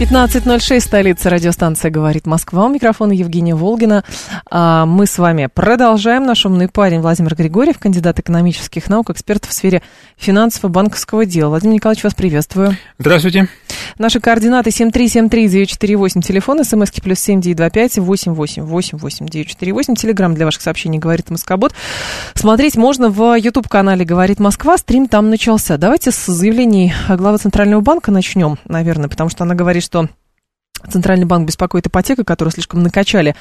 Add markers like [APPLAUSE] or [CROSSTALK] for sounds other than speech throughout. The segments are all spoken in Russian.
15.06, столица радиостанция «Говорит Москва». У микрофона Евгения Волгина. А, мы с вами продолжаем. Наш умный парень Владимир Григорьев, кандидат экономических наук, эксперт в сфере финансово банковского дела. Владимир Николаевич, вас приветствую. Здравствуйте. Наши координаты 7373948, телефон, смски плюс 7925 888 948, телеграмм для ваших сообщений «Говорит Москобот». Смотреть можно в YouTube-канале «Говорит Москва», стрим там начался. Давайте с заявлений главы Центрального банка начнем, наверное, потому что она говорит, что Центральный банк беспокоит ипотека, которую слишком накачали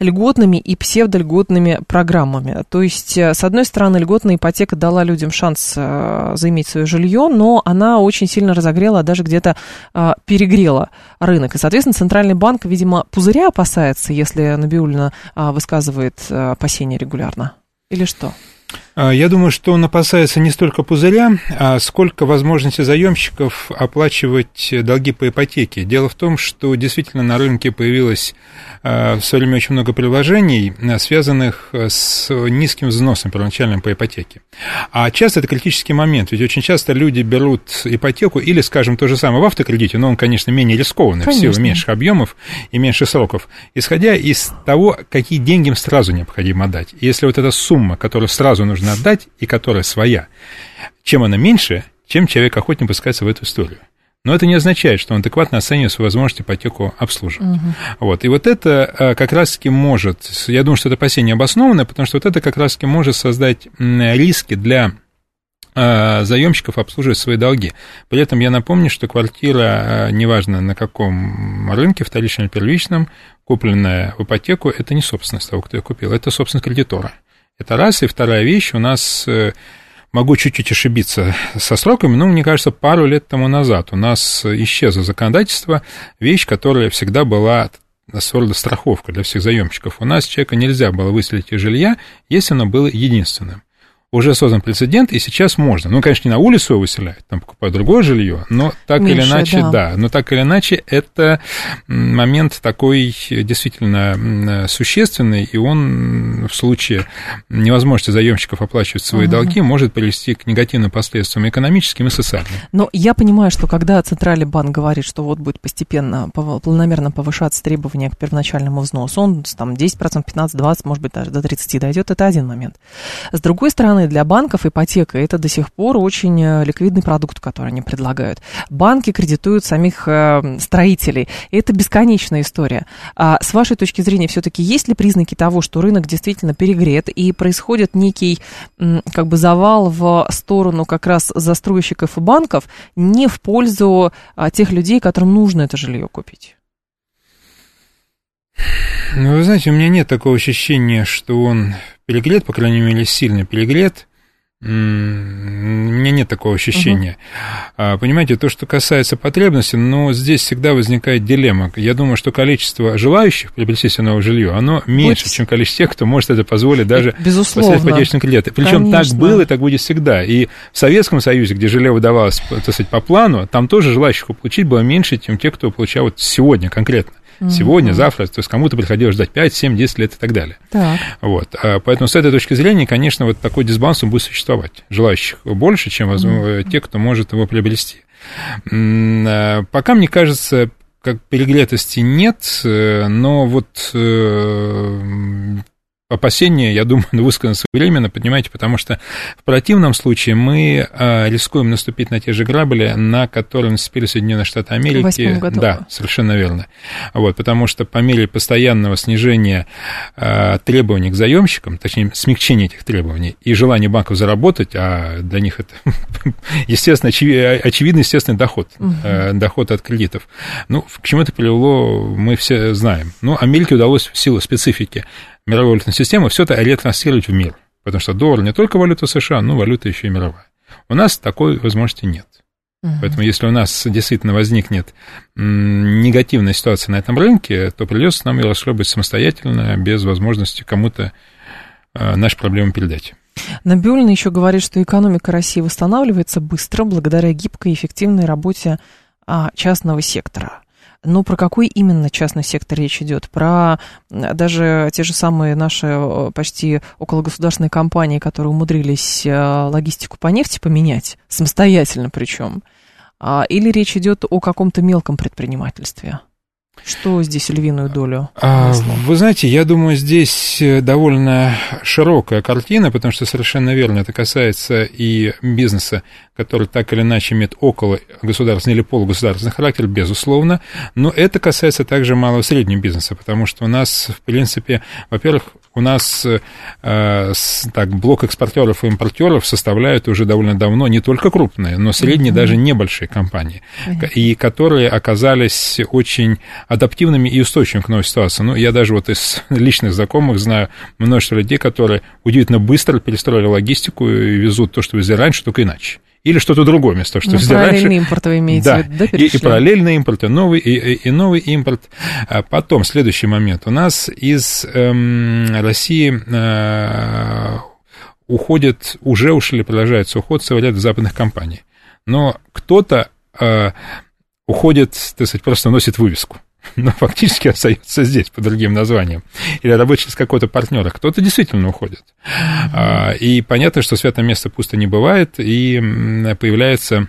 льготными и псевдольготными программами. То есть, э, с одной стороны, льготная ипотека дала людям шанс э, заиметь свое жилье, но она очень сильно разогрела, а даже где-то э, перегрела рынок. И, соответственно, Центральный банк, видимо, пузыря опасается, если Набиулина высказывает опасения регулярно. Или что? А, я думаю, что он опасается не столько пузыря, а сколько возможности заемщиков оплачивать долги по ипотеке. Дело в том, что действительно на рынке появилось а, в свое время очень много приложений, связанных с низким взносом первоначальным по ипотеке. А часто это критический момент, ведь очень часто люди берут ипотеку или, скажем, то же самое в автокредите, но он, конечно, менее рискованный, конечно. в силу меньших объемов и меньших сроков, исходя из того, какие деньги им сразу необходимо отдать. Если вот эта сумма, которую сразу нужно нужно отдать и которая своя, чем она меньше, чем человек охотнее пускается в эту историю. Но это не означает, что он адекватно оценивает свою возможность ипотеку обслуживать. Угу. Вот. И вот это э, как раз-таки может, я думаю, что это опасение обоснованное, потому что вот это как раз-таки может создать риски для э, заемщиков обслуживать свои долги. При этом я напомню, что квартира, э, неважно на каком рынке, вторичном или первичном, купленная в ипотеку, это не собственность того, кто ее купил, это собственность кредитора. Это раз. И вторая вещь, у нас, э, могу чуть-чуть ошибиться со сроками, но, мне кажется, пару лет тому назад у нас исчезло законодательство, вещь, которая всегда была своего страховка для всех заемщиков. У нас человека нельзя было выселить из жилья, если оно было единственным уже создан прецедент, и сейчас можно. Ну, конечно, не на улицу его выселяют, там покупают другое жилье, но так Меньше, или иначе, да. да, но так или иначе, это момент такой действительно существенный, и он в случае невозможности заемщиков оплачивать свои угу. долги может привести к негативным последствиям экономическим и социальным. Но я понимаю, что когда Центральный банк говорит, что вот будет постепенно, планомерно повышаться требования к первоначальному взносу, он там 10%, 15, 20, может быть, даже до 30 дойдет, это один момент. С другой стороны, стороны, для банков ипотека это до сих пор очень э, ликвидный продукт, который они предлагают. Банки кредитуют самих э, строителей. И это бесконечная история. А с вашей точки зрения, все-таки есть ли признаки того, что рынок действительно перегрет и происходит некий как бы завал в сторону как раз застройщиков и банков не в пользу а, тех людей, которым нужно это жилье купить? Ну, вы знаете, у меня нет такого ощущения, что он перегрет, по крайней мере, сильно перегрет. У меня нет такого ощущения. Угу. Понимаете, то, что касается потребности, но здесь всегда возникает дилемма. Я думаю, что количество желающих приобрести себе новое жилье, оно меньше, будет... чем количество тех, кто может это позволить даже Безусловно. посредством ипотечного кредита. Причем так было и так будет всегда. И в Советском Союзе, где жилье выдавалось, так сказать, по плану, там тоже желающих получить было меньше, чем те, кто получал вот сегодня конкретно mm-hmm. сегодня, завтра, то есть кому-то приходилось ждать 5, 7, 10 лет и так далее. Так. Вот. А поэтому с этой точки зрения, конечно, вот такой дисбаланс будет существовать. Желающих больше, чем mm-hmm. те, кто может его приобрести. А, пока, мне кажется, как перегретости нет, э, но вот э, опасения, я думаю, [LAUGHS] высказаны своевременно, понимаете, потому что в противном случае мы а, рискуем наступить на те же грабли, на которые наступили Соединенные Штаты Америки. Году. Да, совершенно верно. Вот, потому что по мере постоянного снижения а, требований к заемщикам, точнее, смягчения этих требований и желания банков заработать, а для них это, [LAUGHS] естественно, очевидный, естественный доход, угу. доход от кредитов. Ну, к чему это привело, мы все знаем. Ну, Америке удалось в силу специфики мировой валютной системы все это ретранслировать в мир. Потому что доллар не только валюта США, но валюта еще и мировая. У нас такой возможности нет. Угу. Поэтому если у нас действительно возникнет негативная ситуация на этом рынке, то придется нам ее расхлебывать самостоятельно, без возможности кому-то э, наши проблемы передать. Набиулина еще говорит, что экономика России восстанавливается быстро благодаря гибкой и эффективной работе а, частного сектора. Ну, про какой именно частный сектор речь идет? Про даже те же самые наши э, почти около государственные компании, которые умудрились э, логистику по нефти поменять, самостоятельно причем. А, или речь идет о каком-то мелком предпринимательстве? Что здесь львиную долю? А, вы знаете, я думаю, здесь э, довольно широкая картина, потому что совершенно верно, это касается и бизнеса, который так или иначе имеет около государственный или полугосударственный характер, безусловно, но это касается также малого и среднего бизнеса, потому что у нас, в принципе, во-первых, у нас э, так, блок экспортеров и импортеров составляют уже довольно давно не только крупные, но средние, mm-hmm. даже небольшие компании, mm-hmm. и которые оказались очень адаптивными и устойчивыми к новой ситуации. Ну, я даже вот из [LAUGHS] личных знакомых знаю множество людей, которые удивительно быстро перестроили логистику и везут то, что везли раньше, только иначе или что-то другое вместо того, что ну, параллельный раньше. импорт вы имеете да, в виду, да, и, и параллельный импорт, и новый, и, и новый импорт. А потом, следующий момент. У нас из эм, России э, уходят, уже ушли, продолжается уход целый ряд западных компаний. Но кто-то э, уходит, так сказать, просто носит вывеску но фактически остается здесь по другим названиям. Или работает с какого-то партнера. Кто-то действительно уходит. Mm-hmm. И понятно, что святое место пусто не бывает, и появляется...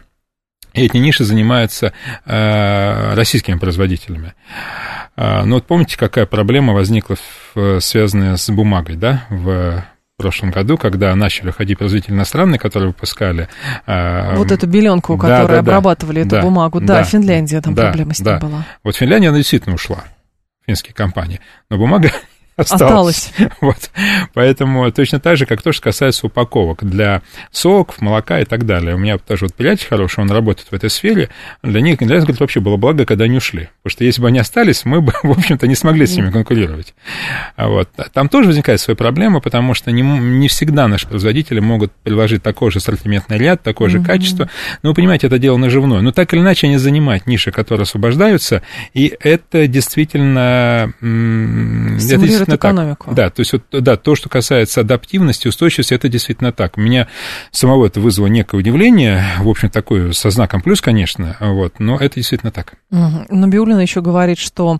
И эти ниши занимаются а, российскими производителями. А, ну вот помните, какая проблема возникла, связанная с бумагой, да, в прошлом году, когда начали ходить производители иностранные, которые выпускали... Э, вот эту беленку, которую да, да, обрабатывали да, эту бумагу. Да, да, Финляндия, там да, проблема с ним да. была. Вот Финляндия, она действительно ушла, финские компании. Но бумага осталось. осталось. [LAUGHS] Вот. Поэтому точно так же, как то, что касается упаковок для соков, молока и так далее. У меня тоже вот приятель хороший, он работает в этой сфере. Для них, для нас, говорит, вообще было благо, когда они ушли. Потому что если бы они остались, мы бы, [LAUGHS] в общем-то, не смогли с ними конкурировать. А вот. Там тоже возникает своя проблема, потому что не, не всегда наши производители могут предложить такой же ассортиментный ряд, такое же качество. Но вы понимаете, это дело наживное. Но так или иначе они занимают ниши, которые освобождаются, и это действительно... Это действительно экономику. так. Да, то есть вот, да, то, что касается адаптивности, устойчивости, это действительно так. У меня самого это вызвало некое удивление, в общем, такое со знаком плюс, конечно, вот, но это действительно так. Угу. Но Биулина еще говорит, что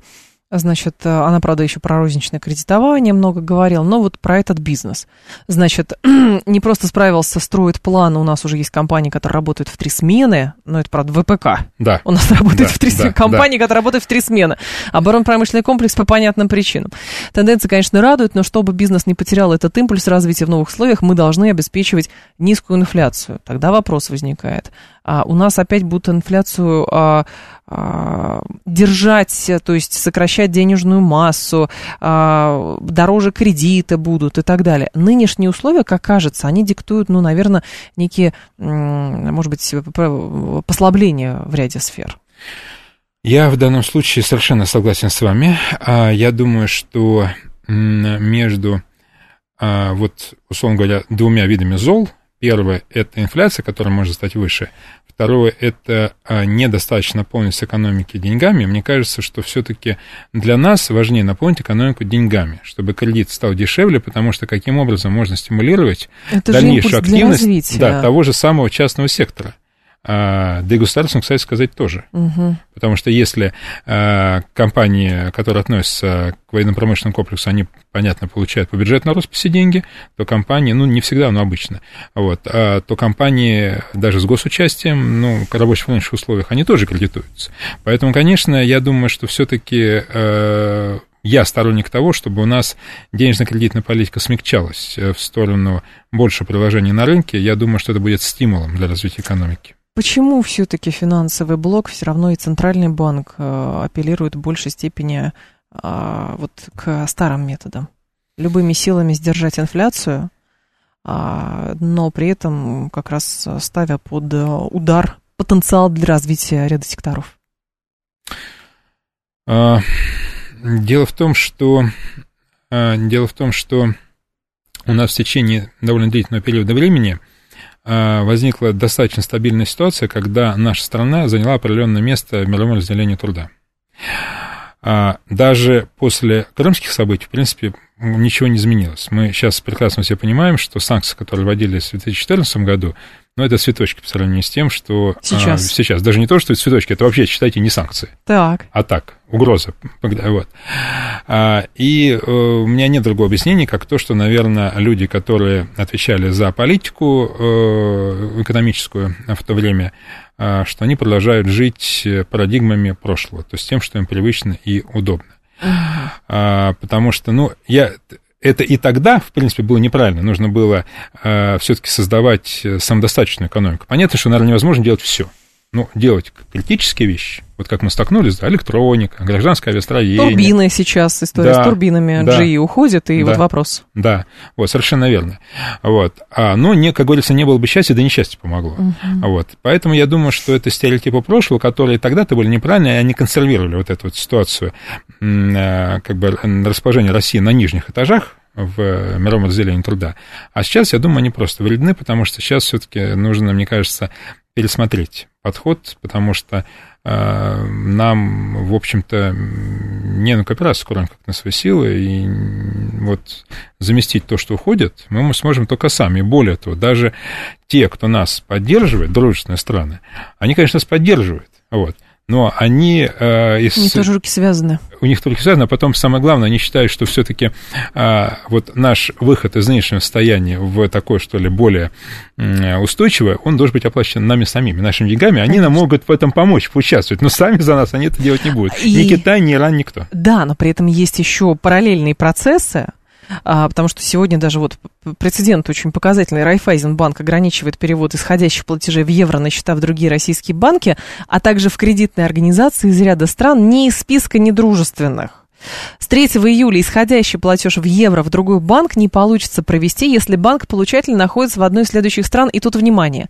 Значит, э, она, правда, еще про розничное кредитование много говорила, но вот про этот бизнес. Значит, [CLEARS THROAT] не просто справился, строит план, у нас уже есть компании, которые работают в три смены, но это, правда, ВПК. Да. У нас работает да, в три да, смены, компании, да. которые работают в три смены. Оборонно-промышленный комплекс по понятным причинам. Тенденция, конечно, радует, но чтобы бизнес не потерял этот импульс развития в новых условиях, мы должны обеспечивать низкую инфляцию. Тогда вопрос возникает. А у нас опять будут инфляцию а, а, держать, то есть сокращать денежную массу, дороже кредиты будут и так далее. Нынешние условия, как кажется, они диктуют, ну, наверное, некие, может быть, послабления в ряде сфер. Я в данном случае совершенно согласен с вами. Я думаю, что между, вот, условно говоря, двумя видами зол, Первое – это инфляция, которая может стать выше. Второе – это а, недостаточно наполненность экономики деньгами. Мне кажется, что все-таки для нас важнее наполнить экономику деньгами, чтобы кредит стал дешевле, потому что каким образом можно стимулировать это дальнейшую активность да, того же самого частного сектора. А, государственным, кстати сказать, тоже. Угу. Потому что если а, компании, которые относятся к военно-промышленному комплексу, они, понятно, получают по бюджетной росписи деньги, то компании, ну, не всегда, но обычно, вот, а, то компании даже с госучастием, ну, в рабочих условиях, они тоже кредитуются. Поэтому, конечно, я думаю, что все-таки а, я сторонник того, чтобы у нас денежно-кредитная политика смягчалась э, в сторону больше приложений на рынке. Я думаю, что это будет стимулом для развития экономики. Почему все-таки финансовый блок, все равно и Центральный банк э, апеллирует в большей степени э, вот к старым методам? Любыми силами сдержать инфляцию, а, но при этом как раз ставя под удар потенциал для развития ряда секторов. А, дело в том, что а, дело в том, что у нас в течение довольно длительного периода времени возникла достаточно стабильная ситуация, когда наша страна заняла определенное место в мировом разделении труда. Даже после крымских событий, в принципе, ничего не изменилось. Мы сейчас прекрасно все понимаем, что санкции, которые вводились в 2014 году, ну, это цветочки по сравнению с тем, что сейчас. А, сейчас. Даже не то, что это цветочки, это вообще, считайте, не санкции. Так. А так, угроза. Вот. А, и э, у меня нет другого объяснения, как то, что, наверное, люди, которые отвечали за политику э, экономическую в то время, э, что они продолжают жить парадигмами прошлого, то есть тем, что им привычно и удобно. А, потому что, ну, я это и тогда, в принципе, было неправильно. Нужно было э, все-таки создавать самодостаточную экономику. Понятно, что, наверное, невозможно делать все ну, делать критические вещи, вот как мы столкнулись, да, электроника, гражданское авиастроение. Турбины сейчас, история да, с турбинами да, GE уходит, и да, вот вопрос. Да, вот, совершенно верно. Вот. А, но, не, как говорится, не было бы счастья, да несчастье помогло. Угу. Вот. Поэтому я думаю, что это стереотипы прошлого, которые тогда-то были неправильные, и они консервировали вот эту вот ситуацию э, как бы расположения России на нижних этажах, в мировом разделении труда. А сейчас, я думаю, они просто вредны, потому что сейчас все-таки нужно, мне кажется, пересмотреть подход, потому что э, нам, в общем-то, не на кооперацию кроме как на свои силы, и вот заместить то, что уходит, мы сможем только сами. Более того, даже те, кто нас поддерживает, дружественные страны, они, конечно, нас поддерживают, вот, но они... Э, из... У них тоже руки связаны. У них руки связаны, а потом самое главное, они считают, что все-таки э, вот наш выход из нынешнего состояния в такое, что ли, более э, устойчивое, он должен быть оплачен нами самими, нашими деньгами. Они нам могут в этом помочь, поучаствовать, но сами за нас они это делать не будут. И... Ни Китай, ни Иран, никто. Да, но при этом есть еще параллельные процессы, а, потому что сегодня даже вот прецедент очень показательный. Райфайзенбанк ограничивает перевод исходящих платежей в евро на счета в другие российские банки, а также в кредитные организации из ряда стран не из списка недружественных. С 3 июля исходящий платеж в евро в другой банк не получится провести, если банк-получатель находится в одной из следующих стран. И тут внимание.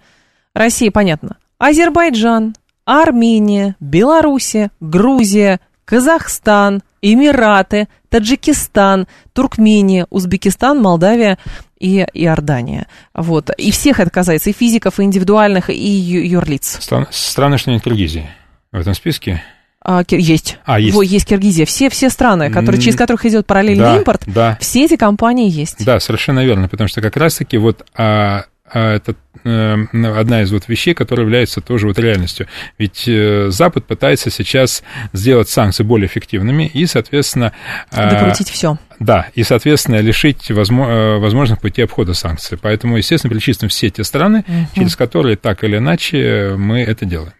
Россия, понятно. Азербайджан, Армения, Белоруссия, Грузия, Казахстан, Эмираты, Таджикистан, Туркмения, Узбекистан, Молдавия и Иордания. Вот. И всех это касается, и физиков, и индивидуальных, и юрлиц. Стран, странно, что нет Киргизии в этом списке. А, есть. А, есть. Во, есть Киргизия. Все, все страны, которые, через которых идет параллельный да, импорт, да. все эти компании есть. Да, совершенно верно, потому что как раз-таки вот а это э, одна из вот вещей, которая является тоже вот реальностью. Ведь э, Запад пытается сейчас сделать санкции более эффективными и, соответственно... Э, Докрутить все. Да, и, соответственно, лишить возможных путей обхода санкций. Поэтому, естественно, перечислим все те страны, угу. через которые так или иначе мы это делаем.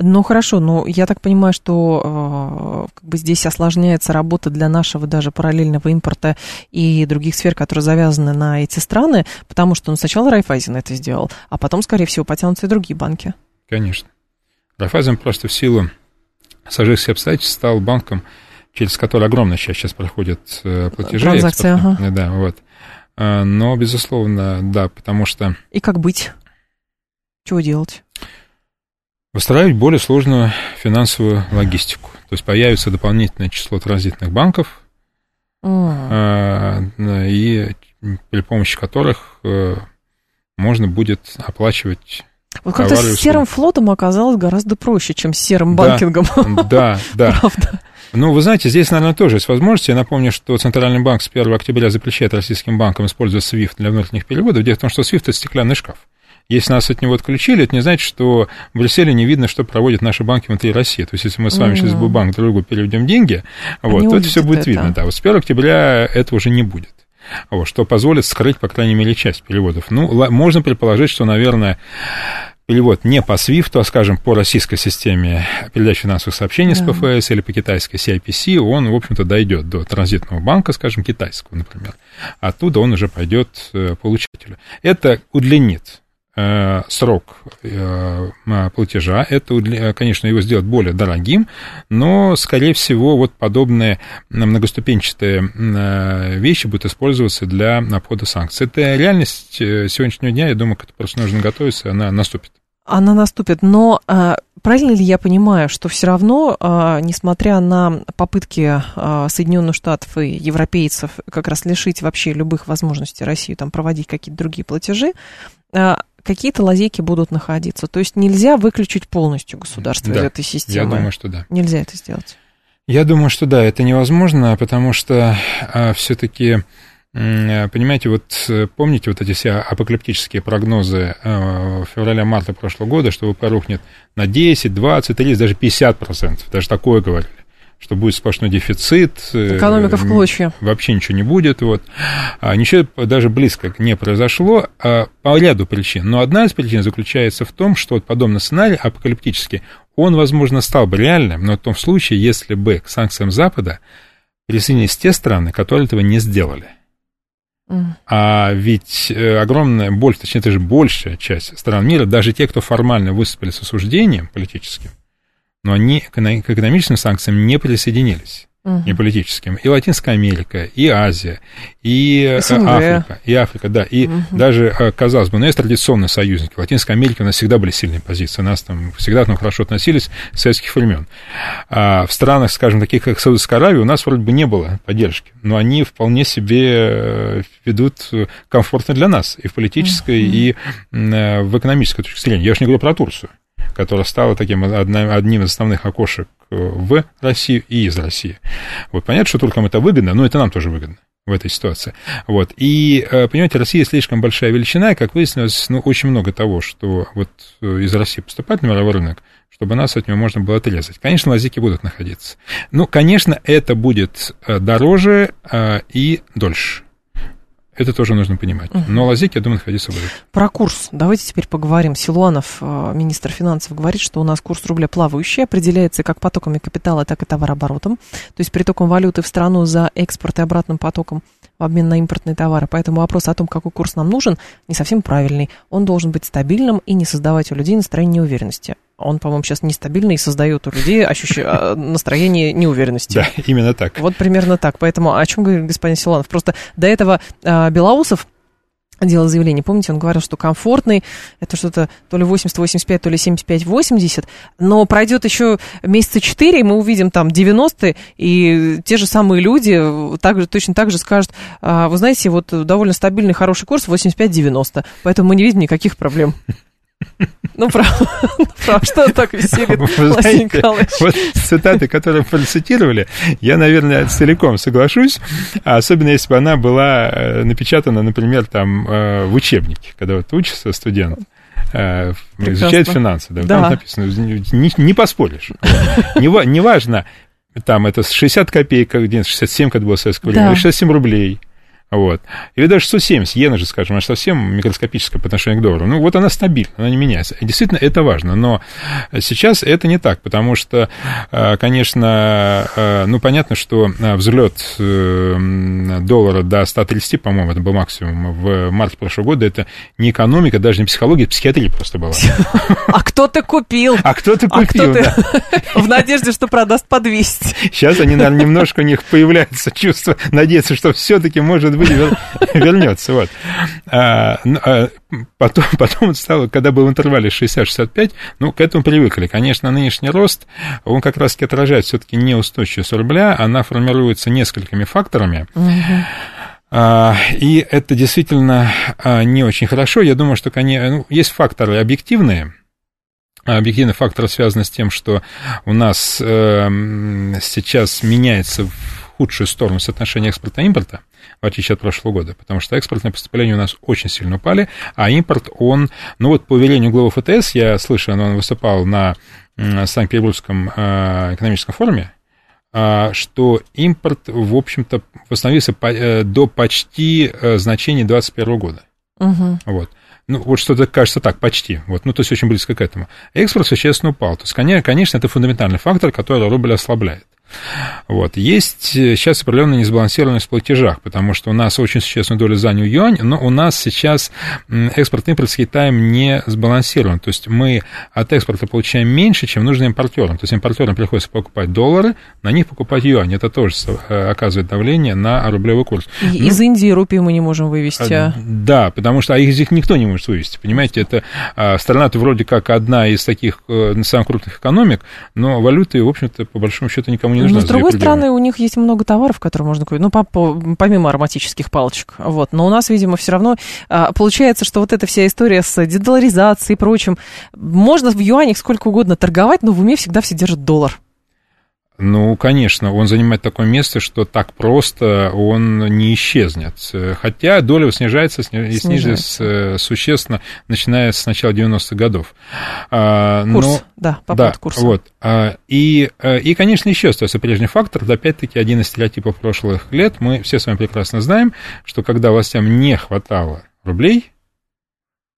Ну хорошо, но я так понимаю, что э, как бы здесь осложняется работа для нашего даже параллельного импорта и других сфер, которые завязаны на эти страны, потому что ну, сначала Райфайзен это сделал, а потом, скорее всего, потянутся и другие банки. Конечно. Райфайзен просто в силу сложившихся обстоятельств стал банком, через который огромная часть сейчас проходит э, платежи. Транзакции, ага. Да, вот. Э, но, безусловно, да, потому что... И как быть? Чего делать? Выстраивать более сложную финансовую логистику. То есть появится дополнительное число транзитных банков, mm. и при помощи которых э, можно будет оплачивать вот как-то с серым флотом оказалось гораздо проще, чем с серым банкингом. [LAUGHS] Да, да. Правда. Ну, вы знаете, здесь, наверное, тоже есть возможность. Я напомню, что Центральный банк с 1 октября запрещает российским банкам использовать SWIFT для внутренних переводов. Дело в том, что SWIFT – это стеклянный шкаф. Если нас от него отключили, это не значит, что в Брюсселе не видно, что проводят наши банки внутри России. То есть, если мы с вами mm-hmm. через банк другу переведем деньги, вот, то это все будет это. видно. Да. Вот с 1 октября этого уже не будет. Вот, что позволит скрыть, по крайней мере, часть переводов. Ну, можно предположить, что, наверное, перевод не по SWIFT, а, скажем, по российской системе передачи финансовых сообщений да. с ПФС или по китайской CIPC, он, в общем-то, дойдет до транзитного банка, скажем, китайского, например. Оттуда он уже пойдет э, получателю. Это удлинит срок э, платежа. Это, конечно, его сделать более дорогим, но, скорее всего, вот подобные многоступенчатые э, вещи будут использоваться для обхода санкций. Это реальность сегодняшнего дня, я думаю, к этому просто нужно готовиться, она наступит. Она наступит, но правильно ли я понимаю, что все равно, несмотря на попытки Соединенных Штатов и европейцев как раз лишить вообще любых возможностей России там проводить какие-то другие платежи, какие-то лазейки будут находиться. То есть нельзя выключить полностью государство Да, из этой системы. Я думаю, что да. Нельзя это сделать. Я думаю, что да, это невозможно, потому что а, все-таки, понимаете, вот э, помните вот эти все апокалиптические прогнозы а, февраля-марта прошлого года, что ВВП рухнет на 10, 20, 30, даже 50 процентов, даже такое говорили что будет сплошной дефицит. э, Экономика в клочья. Вообще ничего не будет. Вот. А ничего даже близко не произошло а, по ряду причин. Но одна из причин заключается в том, что вот подобный сценарий апокалиптический, он, возможно, стал бы реальным, но в том случае, если бы к санкциям Запада присоединились те страны, которые этого не сделали. А ведь э, огромная боль, точнее, это же большая часть стран мира, даже те, кто формально выступили с осуждением политическим, но они к экономическим санкциям не присоединились угу. и политическим. И Латинская Америка, и Азия, и СНГ. Африка, и Африка, да, и угу. даже, э, казалось бы, ну, есть традиционные союзники. В Латинской Америке у нас всегда были сильные позиции, у нас там всегда там хорошо относились с советских времен. А в странах, скажем, таких как Саудовская Аравия, у нас вроде бы не было поддержки, но они вполне себе э, ведут комфортно для нас и в политической, угу. и э, в экономической точке зрения. Я уж не говорю про Турцию которая стала таким одним из основных окошек э, в Россию и из России. Вот понятно, что туркам это выгодно, но это нам тоже выгодно в этой ситуации. Вот. И, э, понимаете, Россия слишком большая величина, и, как выяснилось, ну, очень много того, что вот э, из России поступает на мировой рынок, чтобы нас от него можно было отрезать. Конечно, лазики будут находиться. Ну, конечно, это будет дороже и дольше. Это тоже нужно понимать. Но лазейки, я думаю, находиться будут. Про курс. Давайте теперь поговорим. Силуанов, э, министр финансов, говорит, что у нас курс рубля плавающий, определяется как потоками капитала, так и товарооборотом. То есть притоком валюты в страну за экспорт и обратным потоком в обмен на импортные товары. Поэтому вопрос о том, какой курс нам нужен, не совсем правильный. Он должен быть стабильным и не создавать у людей настроение неуверенности он, по-моему, сейчас нестабильный и создает у людей ощущение, а, настроение неуверенности. Да, именно так. Вот примерно так. Поэтому о чем говорит господин Силанов? Просто до этого а, Белоусов делал заявление. Помните, он говорил, что комфортный, это что-то то ли 80-85, то ли 75-80, но пройдет еще месяца 4, и мы увидим там 90 и те же самые люди так, точно так же скажут, а, вы знаете, вот довольно стабильный, хороший курс 85-90, поэтому мы не видим никаких проблем. Ну, правда, что так веселит Владимир Николаевич? Вот цитаты, которые процитировали, я, наверное, целиком соглашусь, а особенно если бы она была э, напечатана, например, там э, в учебнике, когда вот учится студент э, изучает финансы, да, там написано, не, поспоришь. Неважно, не там это 60 копеек, 67, когда было советское время, да. 67 рублей, вот. Или даже 170, иена же, скажем, она совсем микроскопическая по отношению к доллару. Ну, вот она стабильна, она не меняется. И действительно, это важно. Но сейчас это не так, потому что, э, конечно, э, ну, понятно, что э, взлет доллара до 130, по-моему, это был максимум в марте прошлого года, это не экономика, даже не психология, психиатрия просто была. [LAUGHS] А кто-то купил. А кто-то а купил. [LAUGHS] В надежде, что продаст по 200. Сейчас они, наверное, немножко у них появляется чувство надеяться, что все-таки может быть [LAUGHS] вернется. Вот. А, ну, а потом, [LAUGHS] потом стало, когда был в интервале 60-65, ну, к этому привыкли. Конечно, нынешний рост, он как раз-таки отражает все-таки неустойчивость рубля, она формируется несколькими факторами. Uh, и это действительно uh, не очень хорошо. Я думаю, что конечно, ну, есть факторы объективные. Объективный фактор связан с тем, что у нас э, сейчас меняется в худшую сторону соотношение экспорта и импорта в отличие от прошлого года, потому что экспортные поступления у нас очень сильно упали, а импорт, он, ну вот по уверению главы ФТС, я слышал, он выступал на Санкт-Петербургском э, экономическом форуме, э, что импорт, в общем-то, восстановился э, до почти значений 2021 года. Угу. Вот. Ну, вот что-то кажется так, почти. Вот, ну, то есть очень близко к этому. Экспорт существенно упал. То есть, конечно, это фундаментальный фактор, который рубль ослабляет. Вот. Есть э, сейчас определенная несбалансированность в платежах, потому что у нас очень существенную долю занял юань, но у нас сейчас экспорт и импорт с Китаем не сбалансирован. То есть мы от экспорта получаем меньше, чем нужно импортерам. То есть импортерам приходится покупать доллары, на них покупать юань. Это тоже э, оказывает давление на рублевый курс. И, ну, из Индии рупии мы не можем вывести. А? Да, потому что а их здесь никто не может вывести. Понимаете, это а, страна-то вроде как одна из таких самых крупных экономик, но валюты, в общем-то, по большому счету никому не не нужна. Но, с другой стороны, у них есть много товаров, которые можно купить, ну, по, по, помимо ароматических палочек. Вот. Но у нас, видимо, все равно а, получается, что вот эта вся история с дедоларизацией и прочим, можно в юанях сколько угодно торговать, но в уме всегда все держат доллар. Ну, конечно, он занимает такое место, что так просто он не исчезнет. Хотя доля снижается и снижается э, существенно, начиная с начала 90-х годов. А, Курс, Но, да, по да, курса. Вот. А, и, э, и, конечно, еще остается прежний фактор. Опять-таки, один из стереотипов прошлых лет. Мы все с вами прекрасно знаем, что когда властям не хватало рублей,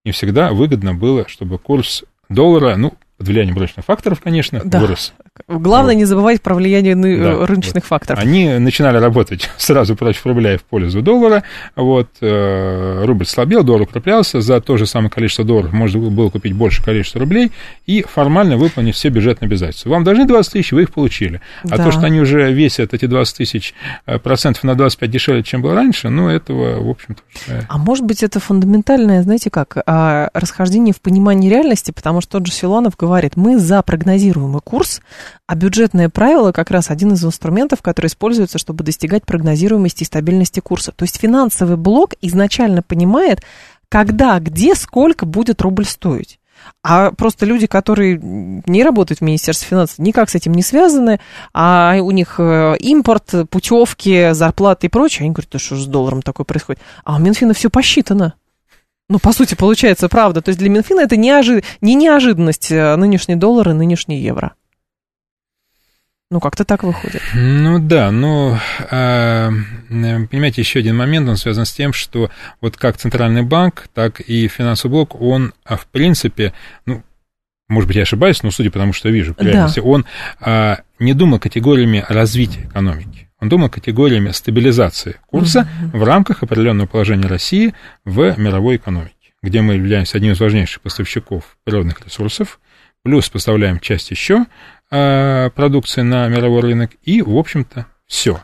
не всегда выгодно было, чтобы курс доллара, ну, под влиянием рыночных факторов, конечно, да. вырос. Главное не забывать про влияние да, рыночных вот. факторов. Они начинали работать [LAUGHS] сразу против рубля и в пользу доллара. Вот, э, рубль слабел, доллар укреплялся. За то же самое количество долларов можно было купить больше количества рублей и формально выполнить все бюджетные обязательства. Вам должны 20 тысяч, вы их получили. А да. то, что они уже весят эти 20 тысяч э, процентов на 25 дешевле, чем было раньше, ну, этого, в общем-то... А может быть, это фундаментальное, знаете как, а, расхождение в понимании реальности, потому что тот же Силуанов говорит, мы за прогнозируемый курс, а бюджетное правило как раз один из инструментов, который используется, чтобы достигать прогнозируемости и стабильности курса. То есть финансовый блок изначально понимает, когда, где, сколько будет рубль стоить. А просто люди, которые не работают в Министерстве финансов, никак с этим не связаны, а у них э, импорт, путевки, зарплаты и прочее, они говорят, да что же с долларом такое происходит? А у Минфина все посчитано. Ну, по сути, получается правда. То есть для Минфина это неожи... не неожиданность э, нынешний доллар и нынешний евро. Ну, как-то так выходит. Ну да, но, э, понимаете, еще один момент, он связан с тем, что вот как Центральный банк, так и финансовый блок, он, а, в принципе, ну, может быть, я ошибаюсь, но судя по тому, что я вижу, в реальности, да. он а, не думал категориями развития экономики. Он думал категориями стабилизации курса угу. в рамках определенного положения России в мировой экономике, где мы являемся одним из важнейших поставщиков природных ресурсов, плюс поставляем часть еще продукции на мировой рынок, и, в общем-то, все.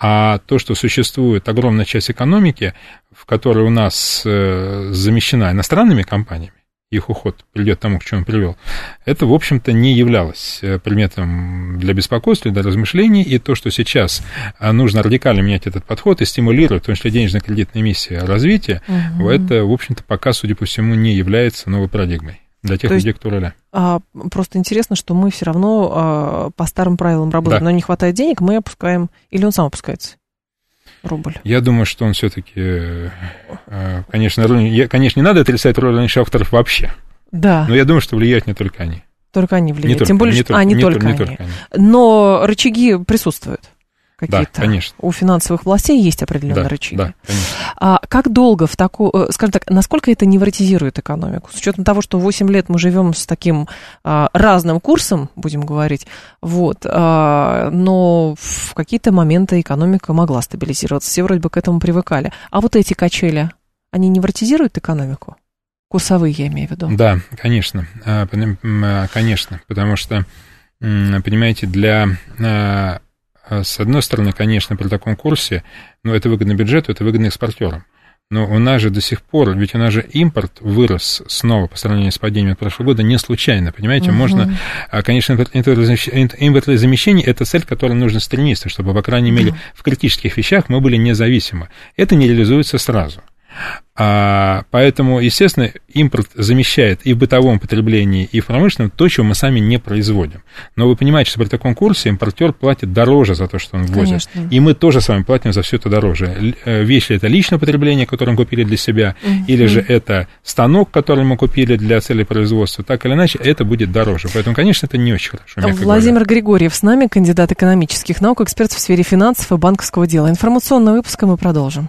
А то, что существует огромная часть экономики, в которой у нас э, замещена иностранными компаниями, их уход придет к тому, к чему он привел, это, в общем-то, не являлось э, предметом для беспокойства, для размышлений, и то, что сейчас нужно радикально менять этот подход и стимулировать, в том числе денежно-кредитные миссии развития, угу. это, в общем-то, пока, судя по всему, не является новой парадигмой. Для тех То людей, кто руля. А, просто интересно, что мы все равно а, по старым правилам работаем, да. но не хватает денег, мы опускаем, или он сам опускается? Рубль. Я думаю, что он все-таки, э, конечно, конечно, не надо отрицать роль раньше авторов вообще. Да. Но я думаю, что влияют не только они. Только они влияют. Не Тем более, не что... Только, а, не, не только, не они. только они. Но рычаги присутствуют какие-то да, конечно. у финансовых властей есть определенные да, рычаги. Да, а как долго в такую, э, скажем так, насколько это невротизирует экономику? С учетом того, что 8 лет мы живем с таким а, разным курсом, будем говорить, вот, а, но в какие-то моменты экономика могла стабилизироваться, все вроде бы к этому привыкали. А вот эти качели, они невротизируют экономику? Курсовые, я имею в виду. Да, конечно, а, а, конечно, потому что, понимаете, для а с одной стороны, конечно, при таком курсе, ну, это выгодно бюджету, это выгодно экспортерам. Но у нас же до сих пор, ведь у нас же импорт вырос снова по сравнению с падением прошлого года не случайно, понимаете? Угу. Можно, а, конечно, импортозамещение – это цель, к которой нужно стремиться, чтобы, по крайней мере, в критических вещах мы были независимы. Это не реализуется сразу. А, поэтому, естественно, импорт замещает и в бытовом потреблении, и в промышленном то, чего мы сами не производим. Но вы понимаете, что при таком курсе импортер платит дороже за то, что он ввозит. Конечно. И мы тоже с вами платим за все это дороже. Э, вещь ли это личное потребление, которое мы купили для себя, угу. или же это станок, который мы купили для цели производства, так или иначе, это будет дороже. Поэтому, конечно, это не очень хорошо. Владимир говоря. Григорьев с нами, кандидат экономических наук, эксперт в сфере финансов и банковского дела. Информационный выпуск мы продолжим.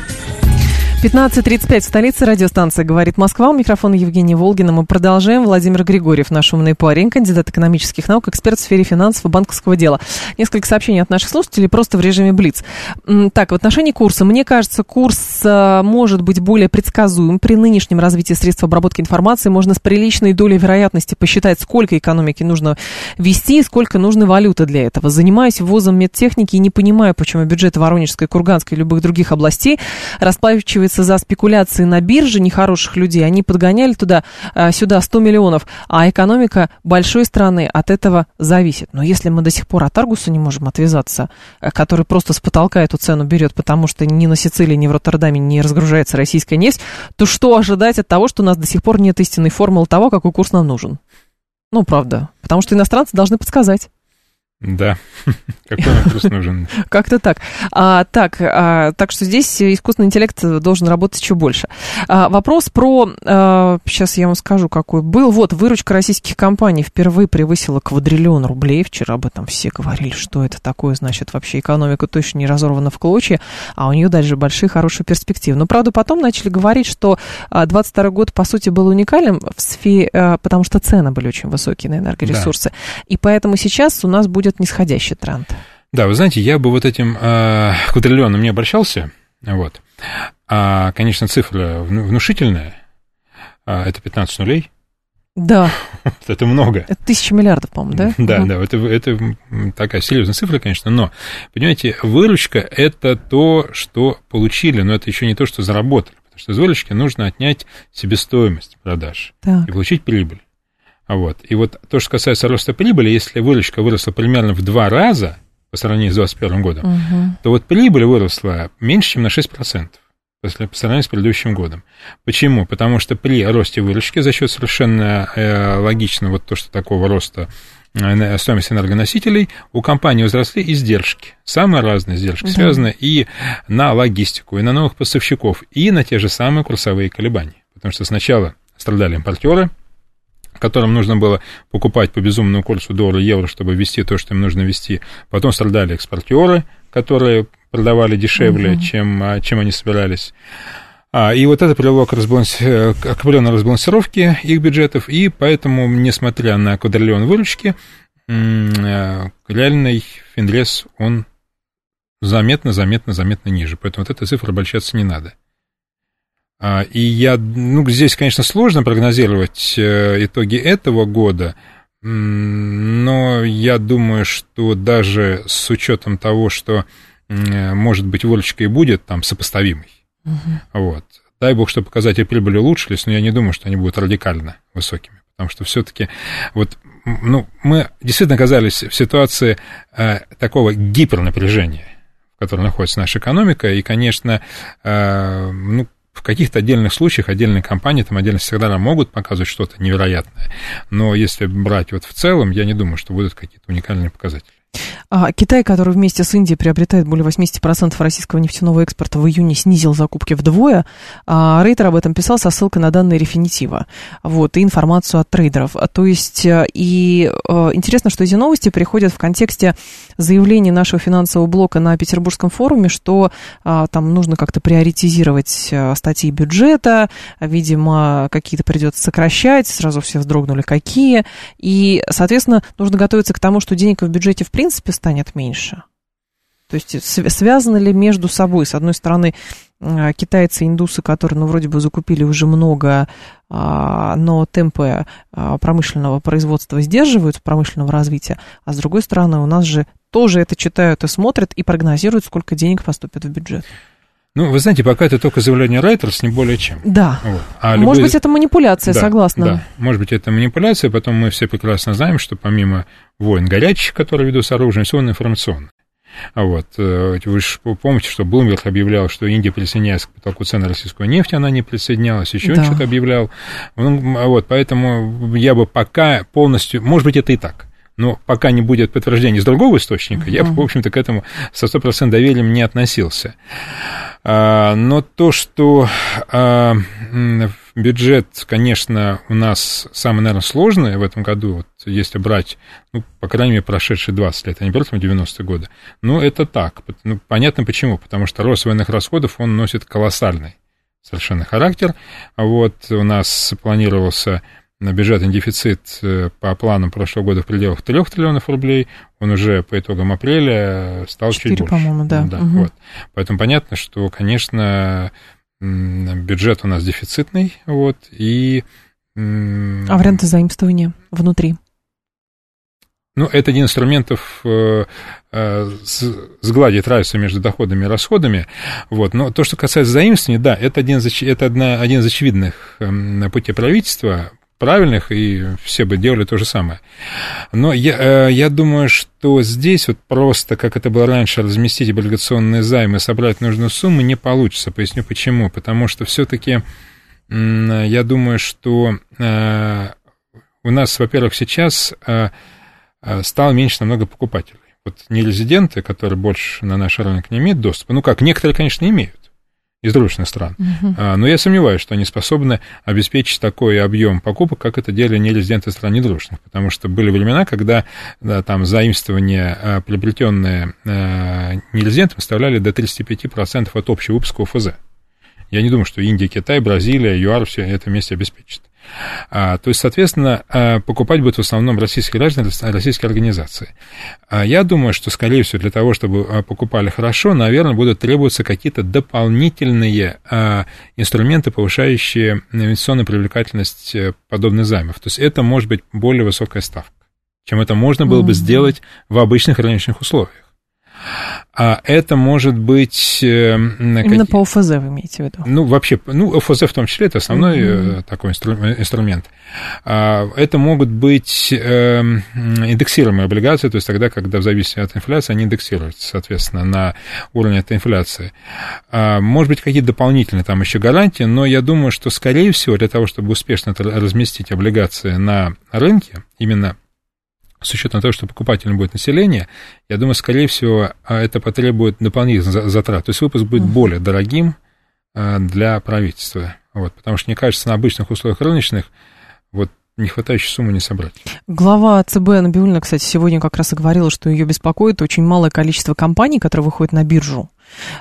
15.35 в столице радиостанция «Говорит Москва». У микрофона Евгения Волгина. Мы продолжаем. Владимир Григорьев, наш умный парень, кандидат экономических наук, эксперт в сфере финансов и банковского дела. Несколько сообщений от наших слушателей просто в режиме Блиц. Так, в отношении курса. Мне кажется, курс э, может быть более предсказуем. При нынешнем развитии средств обработки информации можно с приличной долей вероятности посчитать, сколько экономики нужно вести и сколько нужны валюты для этого. Занимаясь ввозом медтехники и не понимая, почему бюджеты Воронежской, Курганской и любых других областей расплачиваются оказывается, за спекуляции на бирже нехороших людей, они подгоняли туда, а, сюда 100 миллионов, а экономика большой страны от этого зависит. Но если мы до сих пор от Аргуса не можем отвязаться, э, который просто с потолка эту цену берет, потому что ни на Сицилии, ни в Роттердаме не разгружается российская нефть, то что ожидать от того, что у нас до сих пор нет истинной формулы того, какой курс нам нужен? Ну, правда. Потому что иностранцы должны подсказать. Да, [LAUGHS] какой нам курс нужен? Как-то так. А, так, а, так что здесь искусственный интеллект должен работать еще больше. А, вопрос про, а, сейчас я вам скажу, какой был. Вот, выручка российских компаний впервые превысила квадриллион рублей. Вчера об этом все говорили, что это такое, значит, вообще экономика точно не разорвана в клочья, а у нее дальше большие хорошие перспективы. Но, правда, потом начали говорить, что 22 год, по сути, был уникален в сфере, а, потому что цены были очень высокие на энергоресурсы. Да. И поэтому сейчас у нас будет идет нисходящий тренд. Да, вы знаете, я бы вот этим э, квадриллионом не обращался, вот. А, конечно, цифра внушительная, а, это 15 нулей. Да. [LAUGHS] это много. Это тысяча миллиардов, по-моему, да? Да, угу. да, это, это такая серьезная цифра, конечно, но, понимаете, выручка – это то, что получили, но это еще не то, что заработали, потому что из выручки нужно отнять себестоимость продаж так. и получить прибыль. Вот. И вот то, что касается роста прибыли, если выручка выросла примерно в два раза по сравнению с 2021 годом, угу. то вот прибыль выросла меньше, чем на 6% по сравнению с предыдущим годом. Почему? Потому что при росте выручки за счет совершенно э, логично вот то, что такого роста э, стоимости энергоносителей, у компании возросли издержки. Самые разные издержки угу. связаны и на логистику, и на новых поставщиков, и на те же самые курсовые колебания. Потому что сначала страдали импортеры, которым нужно было покупать по безумному курсу доллара-евро, чтобы ввести то, что им нужно ввести. Потом страдали экспортеры, которые продавали дешевле, угу. чем, а, чем они собирались. А, и вот это привело к, разбаланс... к определенной разбалансировке их бюджетов, и поэтому, несмотря на квадриллион выручки, э, реальный финрес, он заметно, заметно, заметно ниже. Поэтому вот эта цифра обольщаться не надо. А, и я, ну, здесь, конечно, сложно прогнозировать э, итоги этого года, но я думаю, что даже с учетом того, что, может быть, выручка и будет там сопоставимой, угу. вот. Дай бог, что показатели прибыли улучшились, но я не думаю, что они будут радикально высокими, потому что все-таки вот ну, мы действительно оказались в ситуации э, такого гипернапряжения, в котором находится наша экономика, и, конечно, э, ну, в каких-то отдельных случаях отдельные компании, там отдельные сектора могут показывать что-то невероятное. Но если брать вот в целом, я не думаю, что будут какие-то уникальные показатели. А Китай, который вместе с Индией приобретает более 80% российского нефтяного экспорта, в июне снизил закупки вдвое. А Рейтер об этом писал со ссылкой на данные Рефинитива. Вот, и информацию от трейдеров. То есть, э, и э, интересно, что эти новости приходят в контексте заявления нашего финансового блока на Петербургском форуме, что а, там нужно как-то приоритизировать э, статьи бюджета, видимо, какие-то придется сокращать, сразу все вздрогнули, какие. И, соответственно, нужно готовиться к тому, что денег в бюджете в принципе станет меньше? То есть связаны ли между собой, с одной стороны, э, китайцы, индусы, которые, ну, вроде бы закупили уже много, а, но темпы а, промышленного производства сдерживают, промышленного развития, а с другой стороны, у нас же тоже это читают и смотрят, и прогнозируют, сколько денег поступит в бюджет. Ну, вы знаете, пока это только заявление Райтерс, не более чем. Да. Вот. А любой... Может быть, это манипуляция, да, согласна. Да, может быть, это манипуляция, потом мы все прекрасно знаем, что помимо войн горячих, которые ведут с оружием, все информационные. А вот, э, вы же помните, что Блумберг объявлял, что Индия присоединяется к потоку цены российской нефти, она не присоединялась, еще да. что-то объявлял. Ну, а вот, поэтому я бы пока полностью, может быть, это и так, но пока не будет подтверждения с другого источника, uh-huh. я бы, в общем-то, к этому со 100% доверием не относился. А, но то, что а, бюджет, конечно, у нас самый, наверное, сложный в этом году, вот если брать, ну, по крайней мере, прошедшие 20 лет, а не просто 90-е годы, ну, это так. Ну, понятно почему, потому что рост военных расходов, он носит колоссальный совершенно характер. Вот у нас планировался на бюджетный дефицит э, по планам прошлого года в пределах 3 триллионов рублей, он уже по итогам апреля стал 4, чуть больше. по-моему, да. да угу. вот. Поэтому понятно, что, конечно, бюджет у нас дефицитный, вот, и... А варианты заимствования внутри? Ну, это один из инструментов э, э, сгладить разницу между доходами и расходами. Вот. Но то, что касается заимствований, да, это один из, это одна, один из очевидных э, путей правительства, правильных, и все бы делали то же самое. Но я, э, я думаю, что здесь вот просто, как это было раньше, разместить облигационные займы, собрать нужную сумму не получится. Поясню почему. Потому что все-таки я думаю, что э, у нас, во-первых, сейчас э, стало меньше намного покупателей. Вот нерезиденты, которые больше на наш рынок не имеют доступа, ну как, некоторые, конечно, имеют из дружных стран, uh-huh. но я сомневаюсь, что они способны обеспечить такой объем покупок, как это делали нерезиденты стран недружных, потому что были времена, когда да, там заимствования, э, приобретенные нерезидентами, составляли до 35% от общего выпуска ОФЗ. Я не думаю, что Индия, Китай, Бразилия, ЮАР все это вместе обеспечат. А, то есть, соответственно, а, покупать будут в основном российские граждане, российские организации. А, я думаю, что, скорее всего, для того, чтобы а, покупали хорошо, наверное, будут требоваться какие-то дополнительные а, инструменты, повышающие инвестиционную привлекательность э, подобных займов. То есть, это может быть более высокая ставка, чем это можно было бы сделать в обычных рыночных условиях. А это может быть... Э, Именно как... по ОФЗ вы имеете в виду? Ну, вообще, ну, ОФЗ в том числе, это основной mm-hmm. такой инструмент. А, это могут быть эм, индексируемые облигации, то есть тогда, когда в зависимости от инфляции они индексируются, соответственно, на уровень этой инфляции. А, может быть, какие-то дополнительные там еще гарантии, но я думаю, что, скорее всего, для того, чтобы успешно разместить облигации на рынке, именно с учетом того, что покупателем будет население, я думаю, скорее всего, а, это потребует дополнительных затрат. То есть выпуск будет более дорогим а, для правительства. Вот, потому что, мне кажется, на обычных условиях рыночных вот не хватающей суммы не собрать. Глава ЦБ Набиулина, кстати, сегодня как раз и говорила, что ее беспокоит очень малое количество компаний, которые выходят на биржу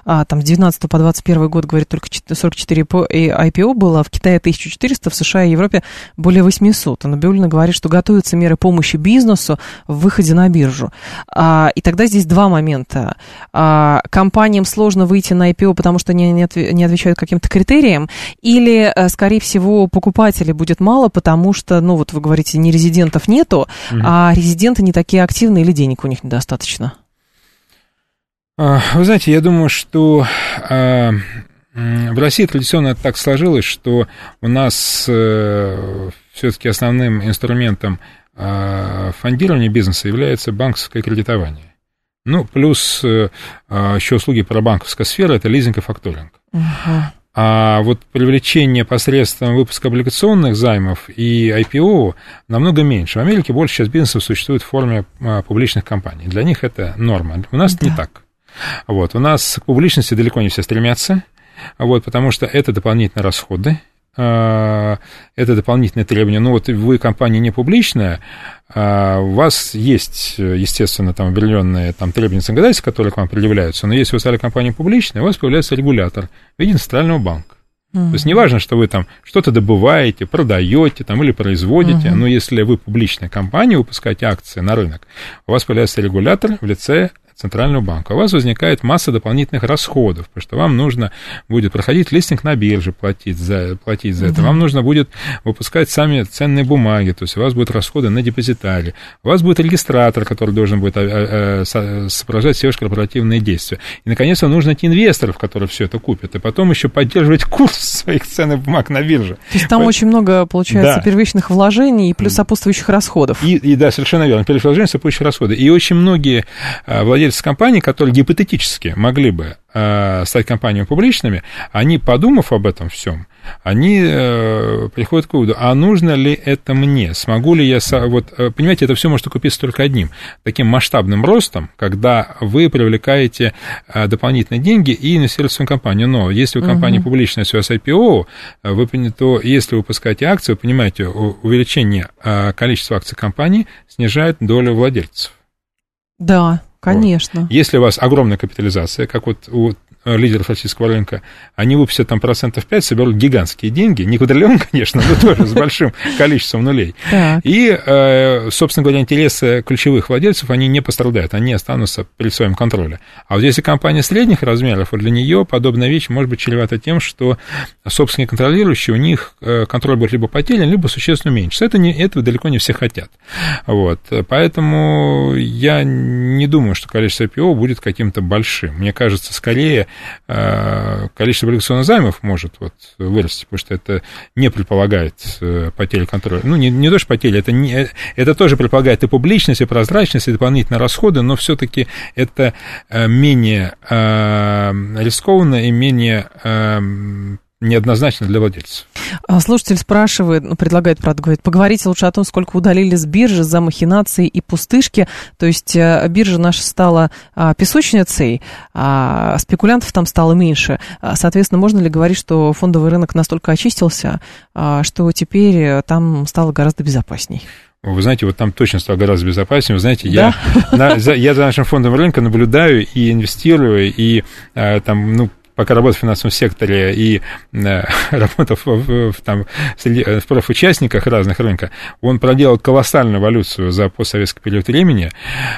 а, там с 19 по 21 год, говорит, только 44 IPO было, а в Китае 1400, в США и Европе более 800. Набиулина говорит, что готовятся меры помощи бизнесу в выходе на биржу. А, и тогда здесь два момента. А, компаниям сложно выйти на IPO, потому что они не, не отвечают каким-то критериям, или, э, скорее всего, покупателей будет мало, потому что, ну, вот вы говорите, не резидентов нету, mm-hmm. а резиденты не такие активные или денег у них недостаточно. А, вы знаете, я думаю, что а, в России традиционно так сложилось, что у нас э, все-таки основным инструментом а, фондирования бизнеса является банковское кредитование. Ну, плюс э, еще услуги про банковская сфера – это лизинг и факторинг. Uh-huh. А вот привлечение посредством выпуска облигационных займов и IPO намного меньше. В Америке больше сейчас бизнесов существует в форме публичных компаний. Для них это норма. У нас да. не так. Вот. У нас к публичности далеко не все стремятся, вот, потому что это дополнительные расходы, а, это дополнительные требования. Ну вот вы компания не публичная, а у вас есть, естественно, там определенные там, требования законодательства, которые к вам предъявляются, но если вы стали компанией публичной, у вас появляется регулятор в виде центрального банка. Mm-hmm. То есть неважно, что вы там что-то добываете, продаете там, или производите, mm-hmm. но если вы публичная компания, выпускаете акции на рынок, у вас появляется регулятор в лице Центрального банка, у вас возникает масса дополнительных расходов, потому что вам нужно будет проходить листинг на бирже, платить за, платить за это, вам нужно будет выпускать сами ценные бумаги, то есть у вас будут расходы на депозитаре, у вас будет регистратор, который должен будет а, а, сопровождать все ваши корпоративные действия. И, наконец, вам нужно найти инвесторов, которые все это купят, и потом еще поддерживать курс своих ценных бумаг на бирже. То есть там Поэтому... очень много, получается, да. первичных вложений и плюс сопутствующих расходов. И, и да, совершенно верно, первичных вложений, сопутствующих расходы. И очень многие а, владельцы владельцы компаний, которые гипотетически могли бы э, стать компаниями публичными, они, подумав об этом всем, они э, приходят к выводу, а нужно ли это мне? Смогу ли я... Вот, э, понимаете, это все может окупиться только одним. Таким масштабным ростом, когда вы привлекаете э, дополнительные деньги и инвестируете в свою компанию. Но если у компании угу. публичная, если у вас IPO, вы, то если вы выпускаете акции, вы понимаете, увеличение количества акций компании снижает долю владельцев. Да, Конечно. Вот. Если у вас огромная капитализация, как вот у лидеров российского рынка, они выпустят там процентов 5, соберут гигантские деньги, не квадриллион, [LAUGHS] конечно, но тоже с большим [LAUGHS] количеством нулей. И, собственно говоря, интересы ключевых владельцев, они не пострадают, они останутся при своем контроле. А вот если компания средних размеров, вот для нее подобная вещь может быть чревата тем, что собственные контролирующие, у них контроль будет либо потерян, либо существенно меньше. Это не, этого далеко не все хотят. Вот. Поэтому я не думаю, что количество IPO будет каким-то большим. Мне кажется, скорее э, количество облигационных займов может вот вырасти, потому что это не предполагает э, потери контроля. Ну, не, не то, что потери, это, не, это тоже предполагает и публичность, и прозрачность, и дополнительные расходы, но все-таки это э, менее рискованно и менее неоднозначно для владельцев. А, слушатель спрашивает, ну, предлагает, правда, говорит, поговорите лучше о том, сколько удалили с биржи за махинации и пустышки. То есть э, биржа наша стала а, песочницей, а спекулянтов там стало меньше. А, соответственно, можно ли говорить, что фондовый рынок настолько очистился, что теперь там стало гораздо безопасней? Вы знаете, вот там точно стало гораздо безопаснее. Вы знаете, да? я, на, за, я за нашим фондом рынка наблюдаю и инвестирую, и э, там, ну, пока работал в финансовом секторе и э, [LAUGHS] работал в, в, там, в профучастниках разных рынков, он проделал колоссальную эволюцию за постсоветский период времени.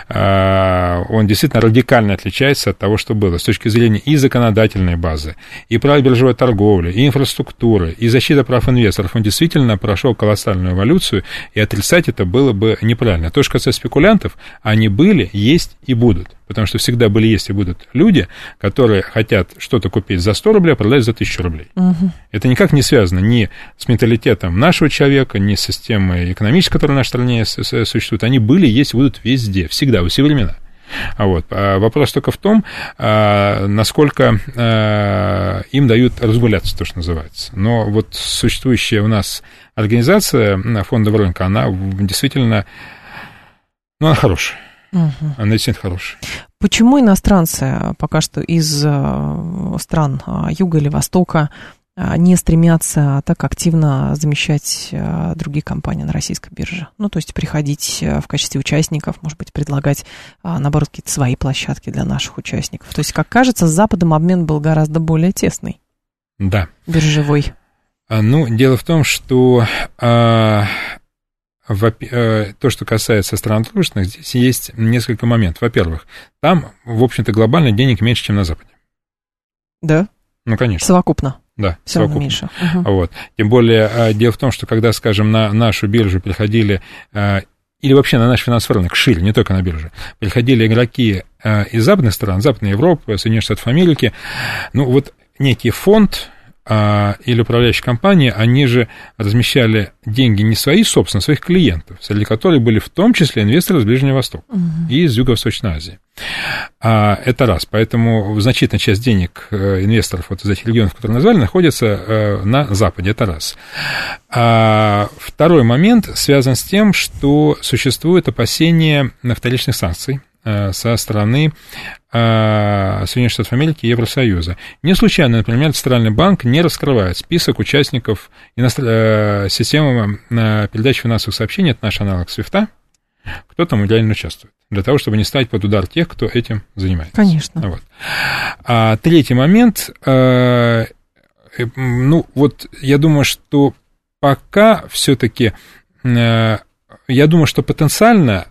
Э, он действительно радикально отличается от того, что было с точки зрения и законодательной базы, и правил биржевой торговли, и инфраструктуры, и защиты прав инвесторов. Он действительно прошел колоссальную эволюцию, и отрицать это было бы неправильно. То, что касается спекулянтов, они были, есть и будут потому что всегда были, есть и будут люди, которые хотят что-то купить за 100 рублей, а продать за 1000 рублей. Угу. Это никак не связано ни с менталитетом нашего человека, ни с системой экономической, которая в нашей стране существует. Они были, есть и будут везде, всегда, во все времена. А вот. А вопрос только в том, а, насколько а, им дают разгуляться, то, что называется. Но вот существующая у нас организация фондового рынка, она действительно, ну, она хорошая. Угу. Она действительно хорошая. Почему иностранцы пока что из э, стран э, Юга или Востока э, не стремятся так активно замещать другие компании на российской бирже. Ну, то есть приходить в качестве участников, может быть, предлагать, наоборот, какие-то свои площадки для наших участников. То есть, как кажется, с Западом обмен был гораздо более тесный. Да. Биржевой. А, ну, дело в том, что Э, то, что касается стран дружественных, здесь есть несколько моментов. Во-первых, там, в общем-то, глобально денег меньше, чем на Западе. Да? Ну, конечно. Совокупно. Да, Все совокупно. меньше. Угу. Вот. Тем более, э, дело в том, что когда, скажем, на нашу биржу приходили э, или вообще на наш финансовый рынок, шире, не только на бирже, приходили игроки из западных стран, Западной Европы, Соединенных Штатов Америки, ну, вот некий фонд, а, или управляющие компании, они же размещали деньги не свои, собственно, а своих клиентов, среди которых были в том числе инвесторы из Ближнего Востока угу. и из Юго-Восточной Азии. А, это раз. Поэтому значительная часть денег э, инвесторов вот из этих регионов, которые назвали, находится э, на Западе. Это раз. А, второй момент связан с тем, что существует опасение вторичных санкций со стороны э, Соединенных Штатов Америки и Евросоюза. Не случайно, например, Центральный банк не раскрывает список участников э, системы передачи финансовых сообщений, это наш аналог SWIFT, кто там реально участвует, для того, чтобы не стать под удар тех, кто этим занимается. Конечно. Вот. А третий момент, ну вот я думаю, что пока все-таки, я думаю, что потенциально